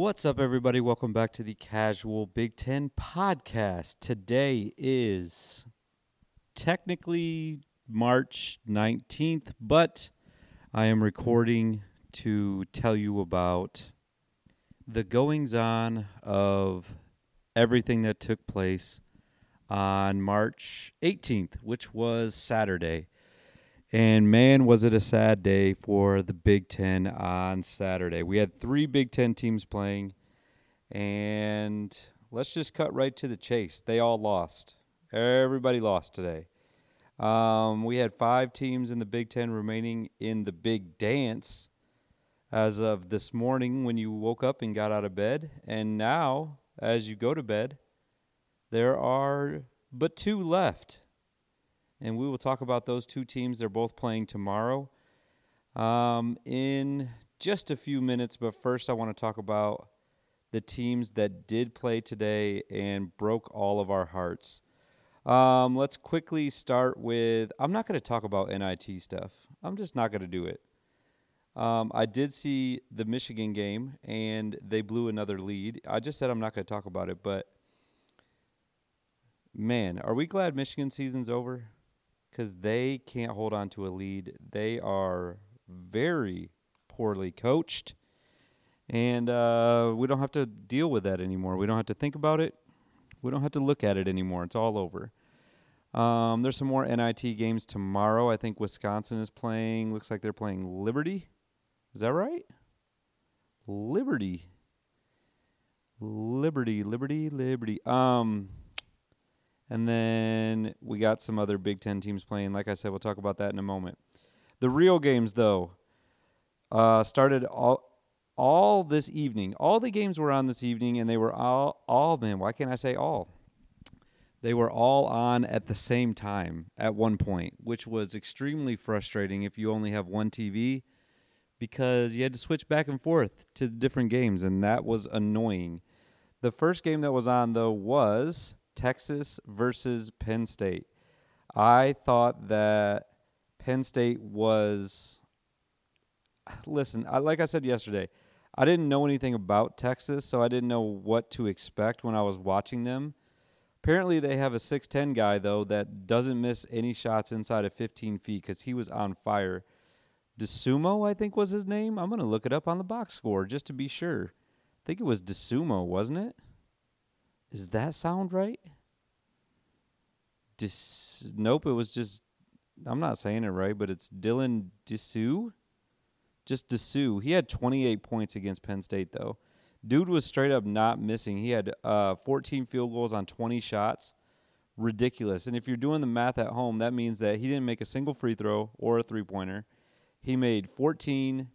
What's up, everybody? Welcome back to the Casual Big Ten podcast. Today is technically March 19th, but I am recording to tell you about the goings on of everything that took place on March 18th, which was Saturday. And man, was it a sad day for the Big Ten on Saturday. We had three Big Ten teams playing, and let's just cut right to the chase. They all lost. Everybody lost today. Um, we had five teams in the Big Ten remaining in the Big Dance as of this morning when you woke up and got out of bed. And now, as you go to bed, there are but two left and we will talk about those two teams. They're both playing tomorrow um, in just a few minutes. But first, I want to talk about the teams that did play today and broke all of our hearts. Um, let's quickly start with I'm not going to talk about NIT stuff, I'm just not going to do it. Um, I did see the Michigan game and they blew another lead. I just said I'm not going to talk about it, but man, are we glad Michigan season's over? Because they can't hold on to a lead. They are very poorly coached, and uh, we don't have to deal with that anymore. We don't have to think about it. We don't have to look at it anymore. It's all over. Um, there's some more NIT games tomorrow. I think Wisconsin is playing. Looks like they're playing Liberty. Is that right? Liberty. Liberty, Liberty, Liberty. Um, and then we got some other Big Ten teams playing. Like I said, we'll talk about that in a moment. The real games, though, uh, started all all this evening. All the games were on this evening, and they were all all man. Why can't I say all? They were all on at the same time at one point, which was extremely frustrating if you only have one TV because you had to switch back and forth to the different games, and that was annoying. The first game that was on though was Texas versus Penn State. I thought that Penn State was. Listen, I, like I said yesterday, I didn't know anything about Texas, so I didn't know what to expect when I was watching them. Apparently, they have a 6'10 guy, though, that doesn't miss any shots inside of 15 feet because he was on fire. Dosunmu, I think was his name. I'm going to look it up on the box score just to be sure. I think it was Dosunmu, wasn't it? Does that sound right? Dis, nope, it was just. I'm not saying it right, but it's Dylan Disu. Just Disu. He had 28 points against Penn State, though. Dude was straight up not missing. He had uh, 14 field goals on 20 shots. Ridiculous. And if you're doing the math at home, that means that he didn't make a single free throw or a three pointer. He made 14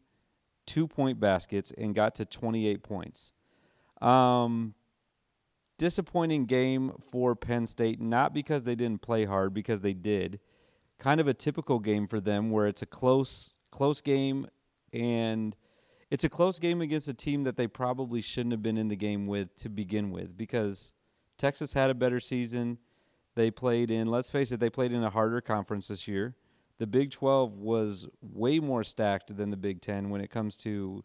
two point baskets and got to 28 points. Um, disappointing game for Penn State, not because they didn't play hard, because they did. Kind of a typical game for them where it's a close close game and it's a close game against a team that they probably shouldn't have been in the game with to begin with because Texas had a better season. They played in, let's face it, they played in a harder conference this year. The Big 12 was way more stacked than the Big 10 when it comes to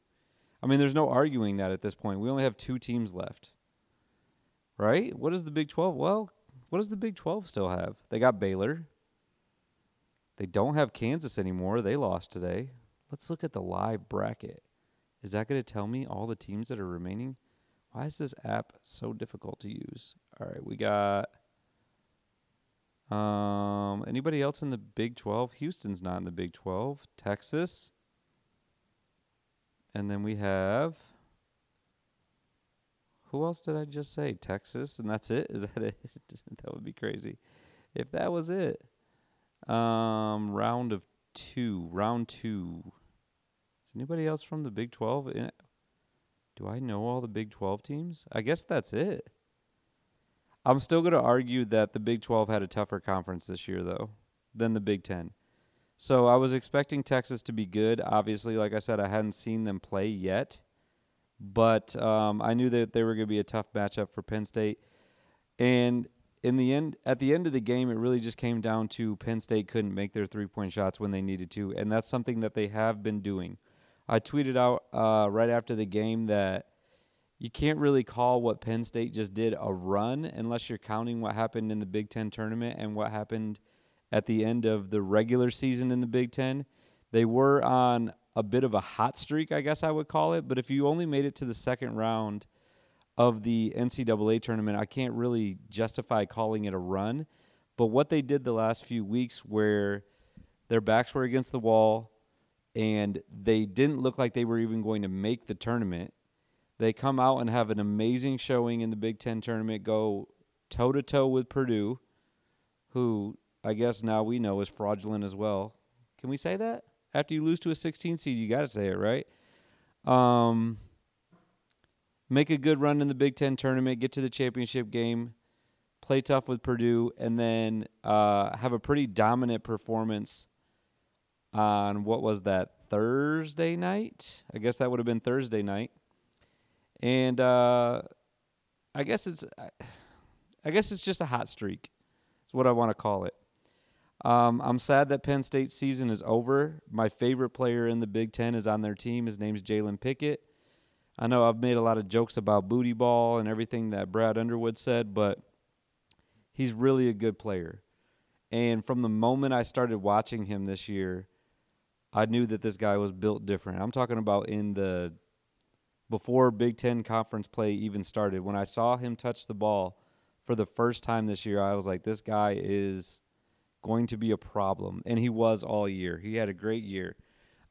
I mean, there's no arguing that at this point. We only have two teams left right? What does the Big 12? Well, what does the Big 12 still have? They got Baylor. They don't have Kansas anymore. They lost today. Let's look at the live bracket. Is that going to tell me all the teams that are remaining? Why is this app so difficult to use? All right, we got um anybody else in the Big 12? Houston's not in the Big 12. Texas. And then we have who else did I just say? Texas, and that's it. Is that it? that would be crazy if that was it. Um, round of two. Round two. Is anybody else from the Big Twelve? In Do I know all the Big Twelve teams? I guess that's it. I'm still going to argue that the Big 12 had a tougher conference this year, though, than the Big 10. So I was expecting Texas to be good. Obviously, like I said, I hadn't seen them play yet but um, I knew that they were going to be a tough matchup for Penn State. And in the end, at the end of the game, it really just came down to Penn State couldn't make their three point shots when they needed to, and that's something that they have been doing. I tweeted out uh, right after the game that you can't really call what Penn State just did a run unless you're counting what happened in the Big Ten tournament and what happened at the end of the regular season in the Big Ten. They were on a bit of a hot streak, I guess I would call it. But if you only made it to the second round of the NCAA tournament, I can't really justify calling it a run. But what they did the last few weeks, where their backs were against the wall and they didn't look like they were even going to make the tournament, they come out and have an amazing showing in the Big Ten tournament, go toe to toe with Purdue, who I guess now we know is fraudulent as well. Can we say that? After you lose to a 16 seed, you got to say it, right? Um, make a good run in the Big Ten tournament, get to the championship game, play tough with Purdue, and then uh, have a pretty dominant performance on what was that Thursday night? I guess that would have been Thursday night, and uh, I guess it's I guess it's just a hot streak. Is what I want to call it. Um, I'm sad that Penn State's season is over. My favorite player in the Big Ten is on their team. His name's Jalen Pickett. I know I've made a lot of jokes about booty ball and everything that Brad Underwood said, but he's really a good player. And from the moment I started watching him this year, I knew that this guy was built different. I'm talking about in the before Big Ten conference play even started. When I saw him touch the ball for the first time this year, I was like, this guy is going to be a problem. And he was all year. He had a great year.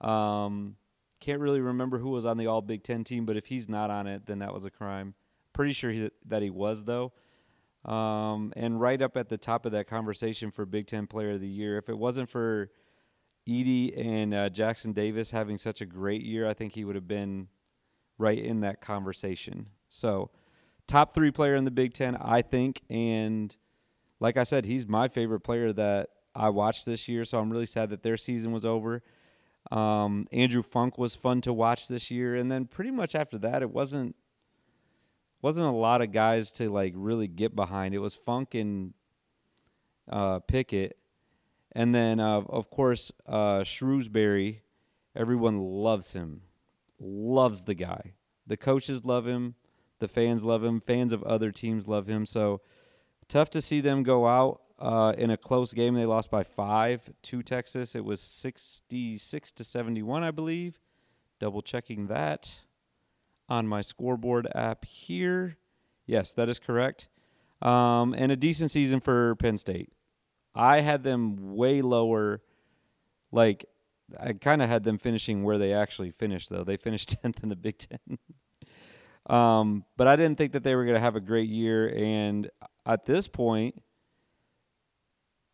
Um, can't really remember who was on the All Big Ten team, but if he's not on it, then that was a crime. Pretty sure he, that he was, though. Um, and right up at the top of that conversation for Big Ten Player of the Year, if it wasn't for Edey and uh, Jackson Davis having such a great year, I think he would have been right in that conversation. So, top three player in the Big Ten, I think, and – like I said, he's my favorite player that I watched this year. So I'm really sad that their season was over. Um, Andrew Funk was fun to watch this year, and then pretty much after that, it wasn't wasn't a lot of guys to like really get behind. It was Funk and uh, Pickett, and then uh, of course uh, Shrewsberry. Everyone loves him, loves the guy. The coaches love him, the fans love him, fans of other teams love him. So tough to see them go out uh, in a close game. They lost by five to Texas. It was 66 to 71, I believe. Double checking that on my scoreboard app here. Yes, that is correct. Um, and a decent season for Penn State. I had them way lower. Like, I kind of had them finishing where they actually finished, though. They finished 10th in the Big Ten. Um, but I didn't think that they were going to have a great year. And at this point,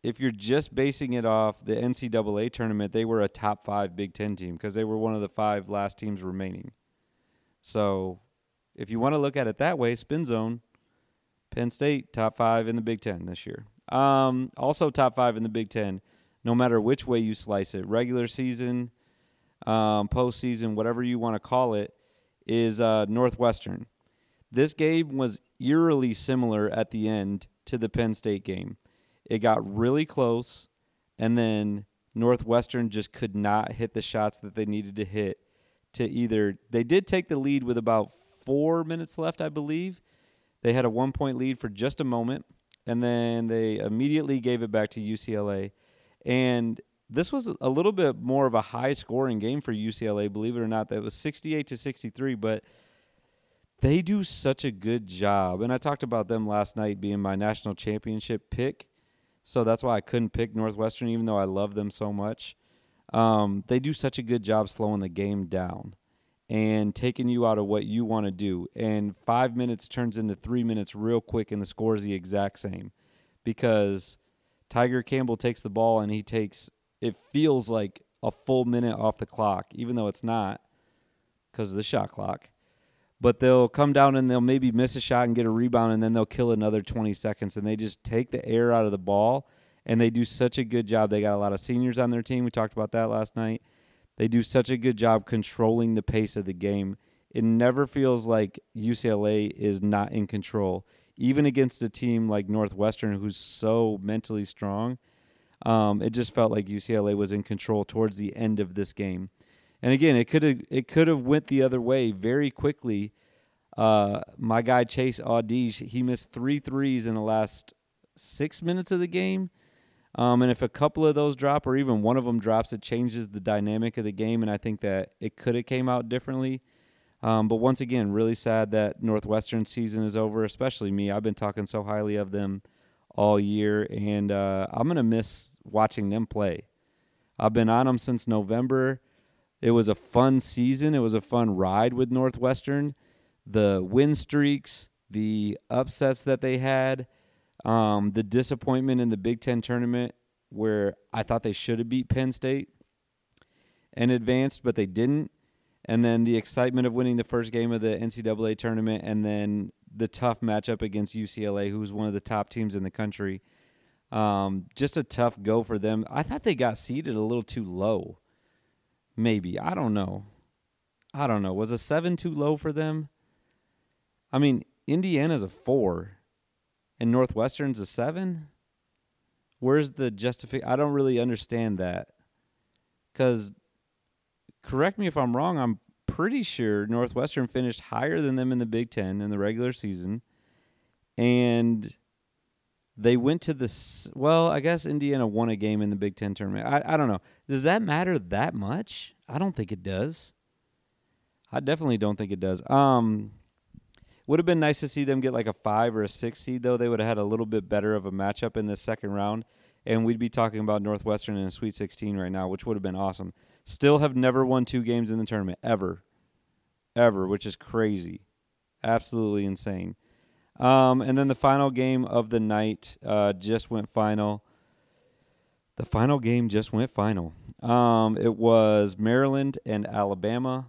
if you're just basing it off the NCAA tournament, they were a top five Big Ten team because they were one of the five last teams remaining. So if you want to look at it that way, spin zone, Penn State top five in the Big Ten this year. Um, also top five in the Big Ten, no matter which way you slice it, regular season, um, postseason, whatever you want to call it, is uh, Northwestern. This game was eerily similar at the end to the Penn State game. It got really close, and then Northwestern just could not hit the shots that they needed to hit to either. They did take the lead with about four minutes left, I believe. They had a one point lead for just a moment, and then they immediately gave it back to UCLA. And this was a little bit more of a high scoring game for UCLA, believe it or not. That was 68 to 63, but they do such a good job. And I talked about them last night being my national championship pick. So that's why I couldn't pick Northwestern, even though I love them so much. Um, they do such a good job slowing the game down and taking you out of what you want to do. And five minutes turns into three minutes real quick, and the score is the exact same because Tiger Campbell takes the ball and he takes it feels like a full minute off the clock, even though it's not because of the shot clock but they'll come down and they'll maybe miss a shot and get a rebound and then they'll kill another 20 seconds and they just take the air out of the ball and they do such a good job. They got a lot of seniors on their team. We talked about that last night. They do such a good job controlling the pace of the game. It never feels like UCLA is not in control, even against a team like Northwestern, who's so mentally strong. Um, it just felt like UCLA was in control towards the end of this game. And again, it could have it could have went the other way very quickly. Uh, my guy Chase Audige, he missed three threes in the last six minutes of the game. Um, and if a couple of those drop or even one of them drops, it changes the dynamic of the game. And I think that it could have came out differently. Um, but once again, really sad that Northwestern season is over, especially me. I've been talking so highly of them all year, and uh, I'm to miss watching them play. I've been on them since November. It was a fun season. It was a fun ride with Northwestern. The win streaks, the upsets that they had, um, the disappointment in the Big Ten tournament where I thought they should have beat Penn State and advanced, but they didn't. And then the excitement of winning the first game of the NCAA tournament, and then the tough matchup against UCLA, who's one of the top teams in the country. Um, just a tough go for them. I thought they got seeded a little too low. Maybe. I don't know. I don't know. Was a seven too low for them? I mean, Indiana's a four and Northwestern's a seven? Where's the justification? I don't really understand that. Because, correct me if I'm wrong, I'm pretty sure Northwestern finished higher than them in the Big Ten in the regular season. And they went to the well i guess indiana won a game in the big ten tournament. I, I don't know. Does that matter that much? I don't think it does. I definitely don't think it does. Um would have been nice to see them get like a five or a six seed, though. They would have had a little bit better of a matchup in the second round, and we'd be talking about Northwestern in a Sweet 16 right now, which would have been awesome. Still have never won two games in the tournament ever, ever, which is crazy, absolutely insane. Um, and then the final game of the night uh, just went final. The final game just went final. Um, it was Maryland and Alabama.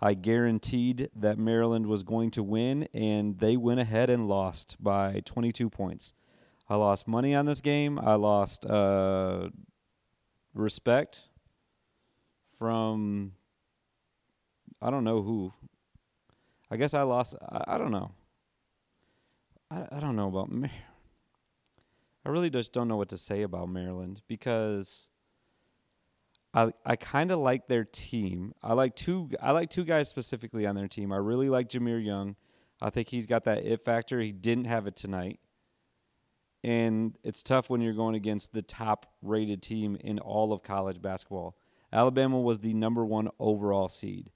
I guaranteed that Maryland was going to win, and they went ahead and lost by 22 points. I lost money on this game. I lost uh, respect from I don't know who. I guess I lost. I, I don't know. I, I don't know about. Maryland. I really just don't know what to say about Maryland because I I kind of like their team. I like two I like two guys specifically on their team. I really like Jahmir Young. I think he's got that it factor. He didn't have it tonight. And it's tough when you're going against the top rated team in all of college basketball. Alabama was the number 1 overall seed.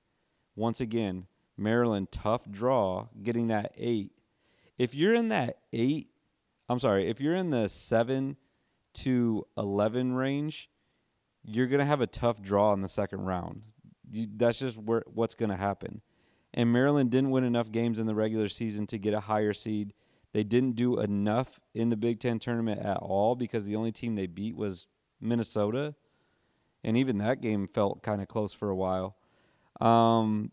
Once again, Maryland tough draw getting that 8. If you're in that 8, I'm sorry, if you're in the 7 to 11 range, you're going to have a tough draw in the second round. That's just where, what's going to happen. And Maryland didn't win enough games in the regular season to get a higher seed. They didn't do enough in the Big Ten tournament at all because the only team they beat was Minnesota. And even that game felt kind of close for a while. Um,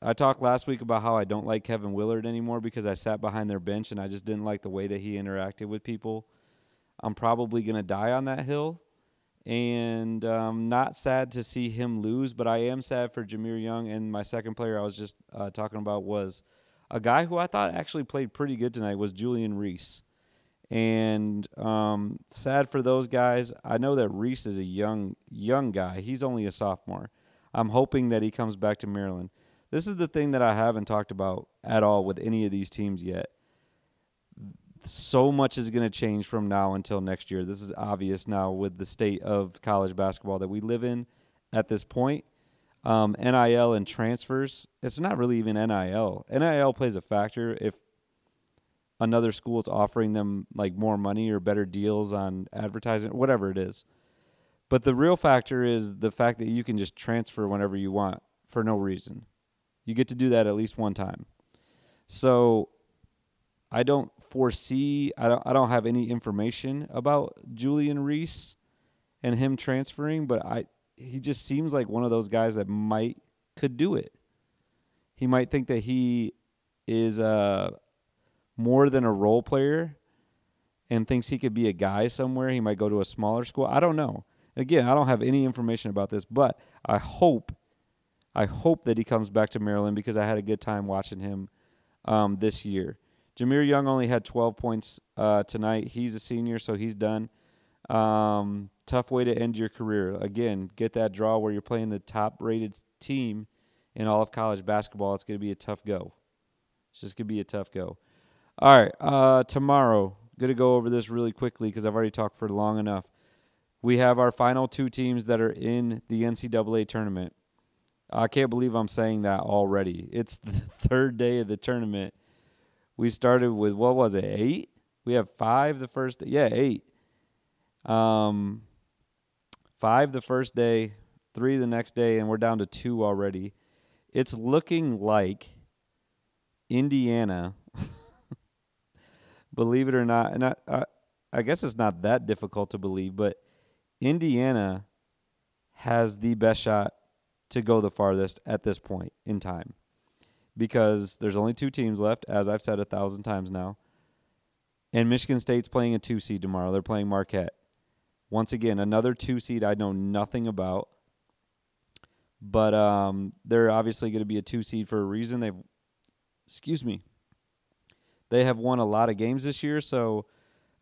I talked last week about how I don't like Kevin Willard anymore because I sat behind their bench and I just didn't like the way that he interacted with people. I'm probably going to die on that hill and um, not sad to see him lose, but I am sad for Jahmir Young. And my second player I was just uh, talking about was a guy who I thought actually played pretty good tonight was Julian Reese. And um, sad for those guys. I know that Reese is a young young guy. He's only a sophomore. I'm hoping that he comes back to Maryland. This is the thing that I haven't talked about at all with any of these teams yet so much is going to change from now until next year. This is obvious now with the state of college basketball that we live in at this point. Um, NIL and transfers, it's not really even NIL. NIL plays a factor if another school is offering them like more money or better deals on advertising, whatever it is. But the real factor is the fact that you can just transfer whenever you want for no reason. You get to do that at least one time. So I don't foresee. I don't. I don't have any information about Julian Reese and him transferring, but I he just seems like one of those guys that might could do it. He might think that he is uh, more than a role player and thinks he could be a guy somewhere. He might go to a smaller school. I don't know. Again, I don't have any information about this, but I hope I hope that he comes back to Maryland because I had a good time watching him um, this year. Jahmir Young only had 12 points uh, tonight. He's a senior, so he's done. Um, tough way to end your career. Again, get that draw where you're playing the top rated team in all of college basketball. It's going to be a tough go. It's just gonna be a tough go. All right, uh, tomorrow, gonna go over this really quickly because I've already talked for long enough. We have our final two teams that are in the NCAA tournament. I can't believe I'm saying that already. It's the third day of the tournament. We started with what was it, eight? We have five the first day. Yeah, eight. Um, five the first day, three the next day, and we're down to two already. It's looking like Indiana, believe it or not, and I, I, I guess it's not that difficult to believe, but Indiana has the best shot to go the farthest at this point in time because there's only two teams left, as I've said a thousand times now. And Michigan State's playing a two seed tomorrow. They're playing Marquette. Once again, another two seed I know nothing about. But um, they're obviously going to be a two seed for a reason. They've, excuse me, they have won a lot of games this year. So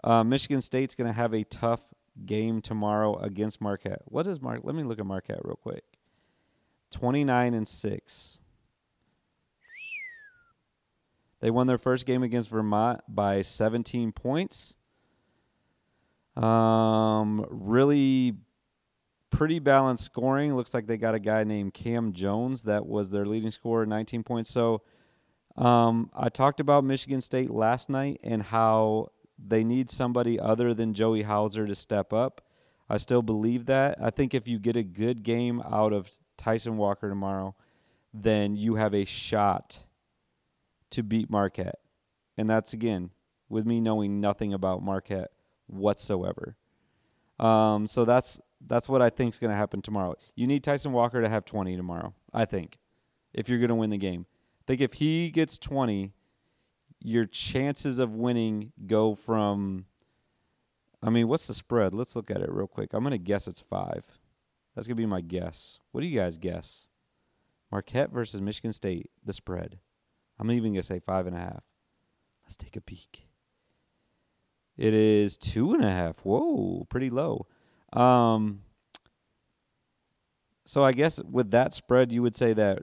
uh, Michigan State's going to have a tough game tomorrow against Marquette. What is Mark? Let me look at Marquette real quick. Twenty nine and six. They won their first game against Vermont by 17 points. Um, really pretty balanced scoring. Looks like they got a guy named Cam Jones that was their leading scorer, 19 points. So um, I talked about Michigan State last night and how they need somebody other than Joey Hauser to step up. I still believe that. I think if you get a good game out of Tyson Walker tomorrow, then you have a shot to beat Marquette. And that's again with me knowing nothing about Marquette whatsoever. Um, so that's that's what I think is going to happen tomorrow. You need Tyson Walker to have 20 tomorrow. I think if you're going to win the game. I think if he gets 20, your chances of winning go from I mean, what's the spread? Let's look at it real quick. I'm going to guess it's 5. That's going to be my guess. What do you guys guess? Marquette versus Michigan State, the spread. I'm even going to say five and a half. Let's take a peek. It is two and a half. Whoa, pretty low. Um, so I guess with that spread, you would say that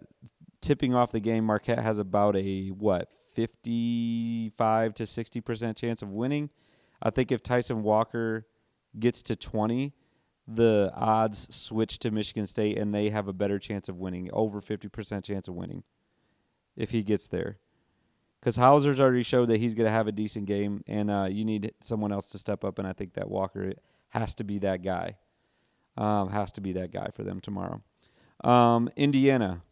tipping off the game, Marquette has about a what, 55 to 60 percent chance of winning. I think if Tyson Walker gets to 20, the odds switch to Michigan State and they have a better chance of winning, over 50% chance of winning if he gets there. Because Hauser's already showed that he's going to have a decent game, and uh, you need someone else to step up, and I think that Walker has to be that guy. Um, has to be that guy for them tomorrow. Um, Indiana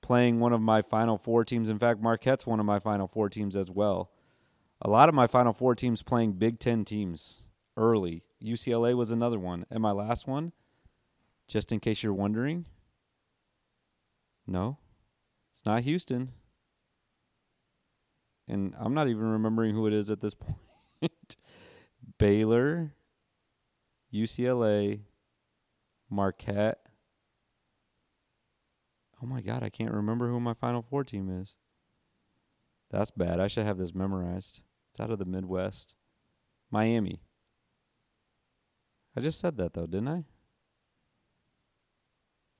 playing one of my Final Four teams. In fact, Marquette's one of my Final Four teams as well. A lot of my Final Four teams playing Big Ten teams early. UCLA was another one. And my last one, just in case you're wondering, no, it's not Houston. And I'm not even remembering who it is at this point. Baylor, UCLA, Marquette. Oh my God, I can't remember who my Final Four team is. That's bad. I should have this memorized. It's out of the Midwest. Miami. I just said that though, didn't I?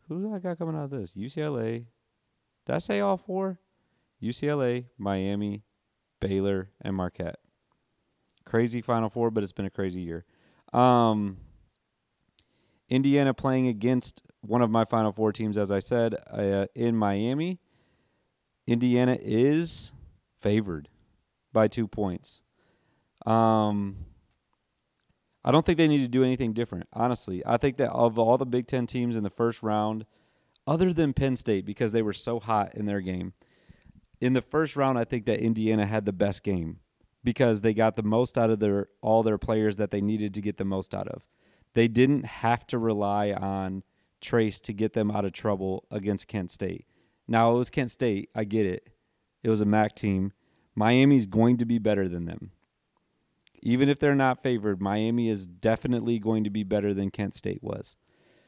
Who do I got coming out of this? UCLA, did I say all four? UCLA, Miami, Baylor, and Marquette. Crazy Final Four, but it's been a crazy year. Um, Indiana playing against one of my Final Four teams, as I said, uh, in Miami. Indiana is favored by two points. Um, I don't think they need to do anything different, honestly. I think that of all the Big Ten teams in the first round, other than Penn State because they were so hot in their game. In the first round, I think that Indiana had the best game because they got the most out of their all their players that they needed to get the most out of. They didn't have to rely on Trayce to get them out of trouble against Kent State. Now it was Kent State, I get it. It was a MAC team. Miami's going to be better than them. Even if they're not favored, Miami is definitely going to be better than Kent State was.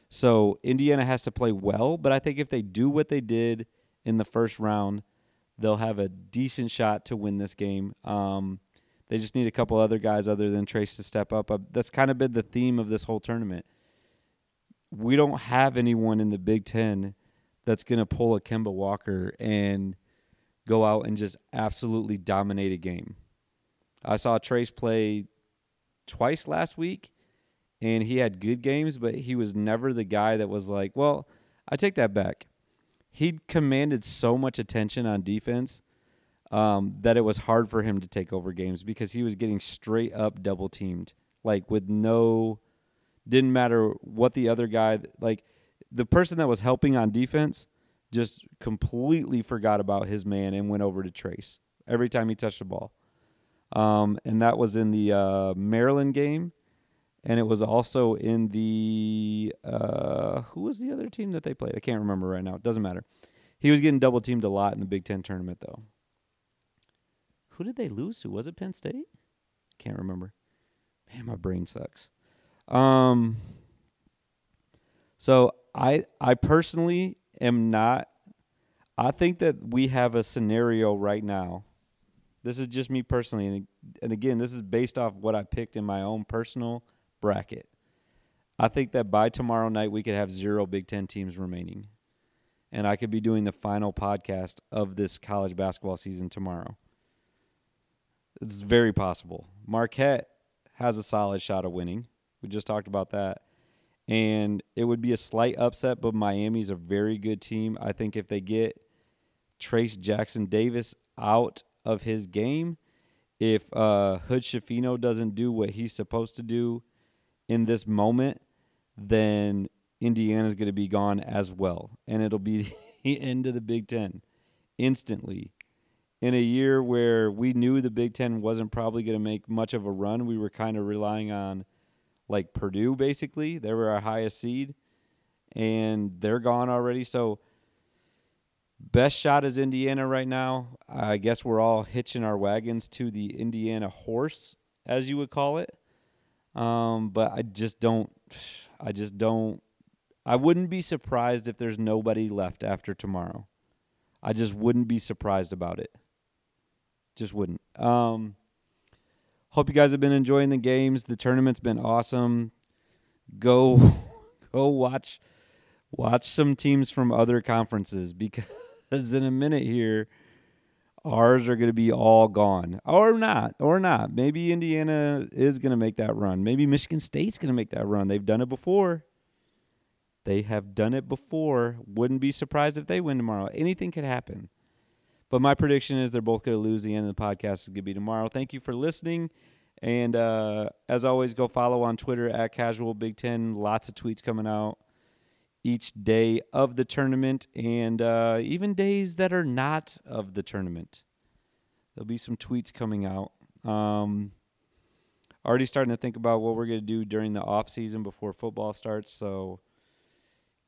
So Indiana has to play well, but I think if they do what they did in the first round, they'll have a decent shot to win this game. Um, they just need a couple other guys other than Trayce to step up. Uh, that's kind of been the theme of this whole tournament. We don't have anyone in the Big Ten that's going to pull a Kemba Walker and go out and just absolutely dominate a game. I saw Trayce play twice last week, and he had good games, but he was never the guy that was like, well, I take that back. He commanded so much attention on defense um, that it was hard for him to take over games because he was getting straight up double teamed, like with no, didn't matter what the other guy, like the person that was helping on defense just completely forgot about his man and went over to Trayce every time he touched the ball. Um, and that was in the uh, Maryland game, and it was also in the uh, who was the other team that they played? I can't remember right now. It doesn't matter. He was getting double teamed a lot in the Big Ten tournament, though. Who did they lose to? Was it Penn State? Can't remember. Man, my brain sucks. Um, so I I personally am not. I think that we have a scenario right now this is just me personally, and and again, this is based off what I picked in my own personal bracket. I think that by tomorrow night we could have zero Big Ten teams remaining, and I could be doing the final podcast of this college basketball season tomorrow. It's very possible. Marquette has a solid shot of winning. We just talked about that. And it would be a slight upset, but Miami's a very good team. I think if they get Trayce Jackson Davis out of his game. If uh, Hood Schifino doesn't do what he's supposed to do in this moment, then Indiana's going to be gone as well. And it'll be the end of the Big Ten instantly. In a year where we knew the Big Ten wasn't probably going to make much of a run, we were kind of relying on like Purdue, basically. They were our highest seed, and they're gone already. So Best shot is Indiana right now. I guess we're all hitching our wagons to the Indiana horse, as you would call it. Um, but I just don't. I just don't. I wouldn't be surprised if there's nobody left after tomorrow. I just wouldn't be surprised about it. Just wouldn't. Um, hope you guys have been enjoying the games. The tournament's been awesome. Go, go watch, watch some teams from other conferences because in a minute here, ours are going to be all gone. Or not or not. Maybe indiana is going to make that run. Maybe michigan state's going to make that run. They've done it before. They have done it before. Wouldn't be surprised if they win tomorrow. Anything could happen. But my prediction is they're both going to lose the end of the podcast. Is going to be tomorrow. Thank you for listening. And uh, as always go follow on twitter at casual big ten. Lots of tweets coming out each day of the tournament and uh, even days that are not of the tournament. There'll be some tweets coming out. Um, already starting to think about what we're going to do during the off season before football starts. So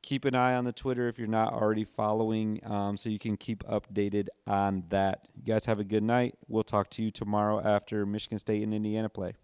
keep an eye on the Twitter if you're not already following, um, so you can keep updated on that. You guys have a good night. We'll talk to you tomorrow after Michigan State and Indiana play.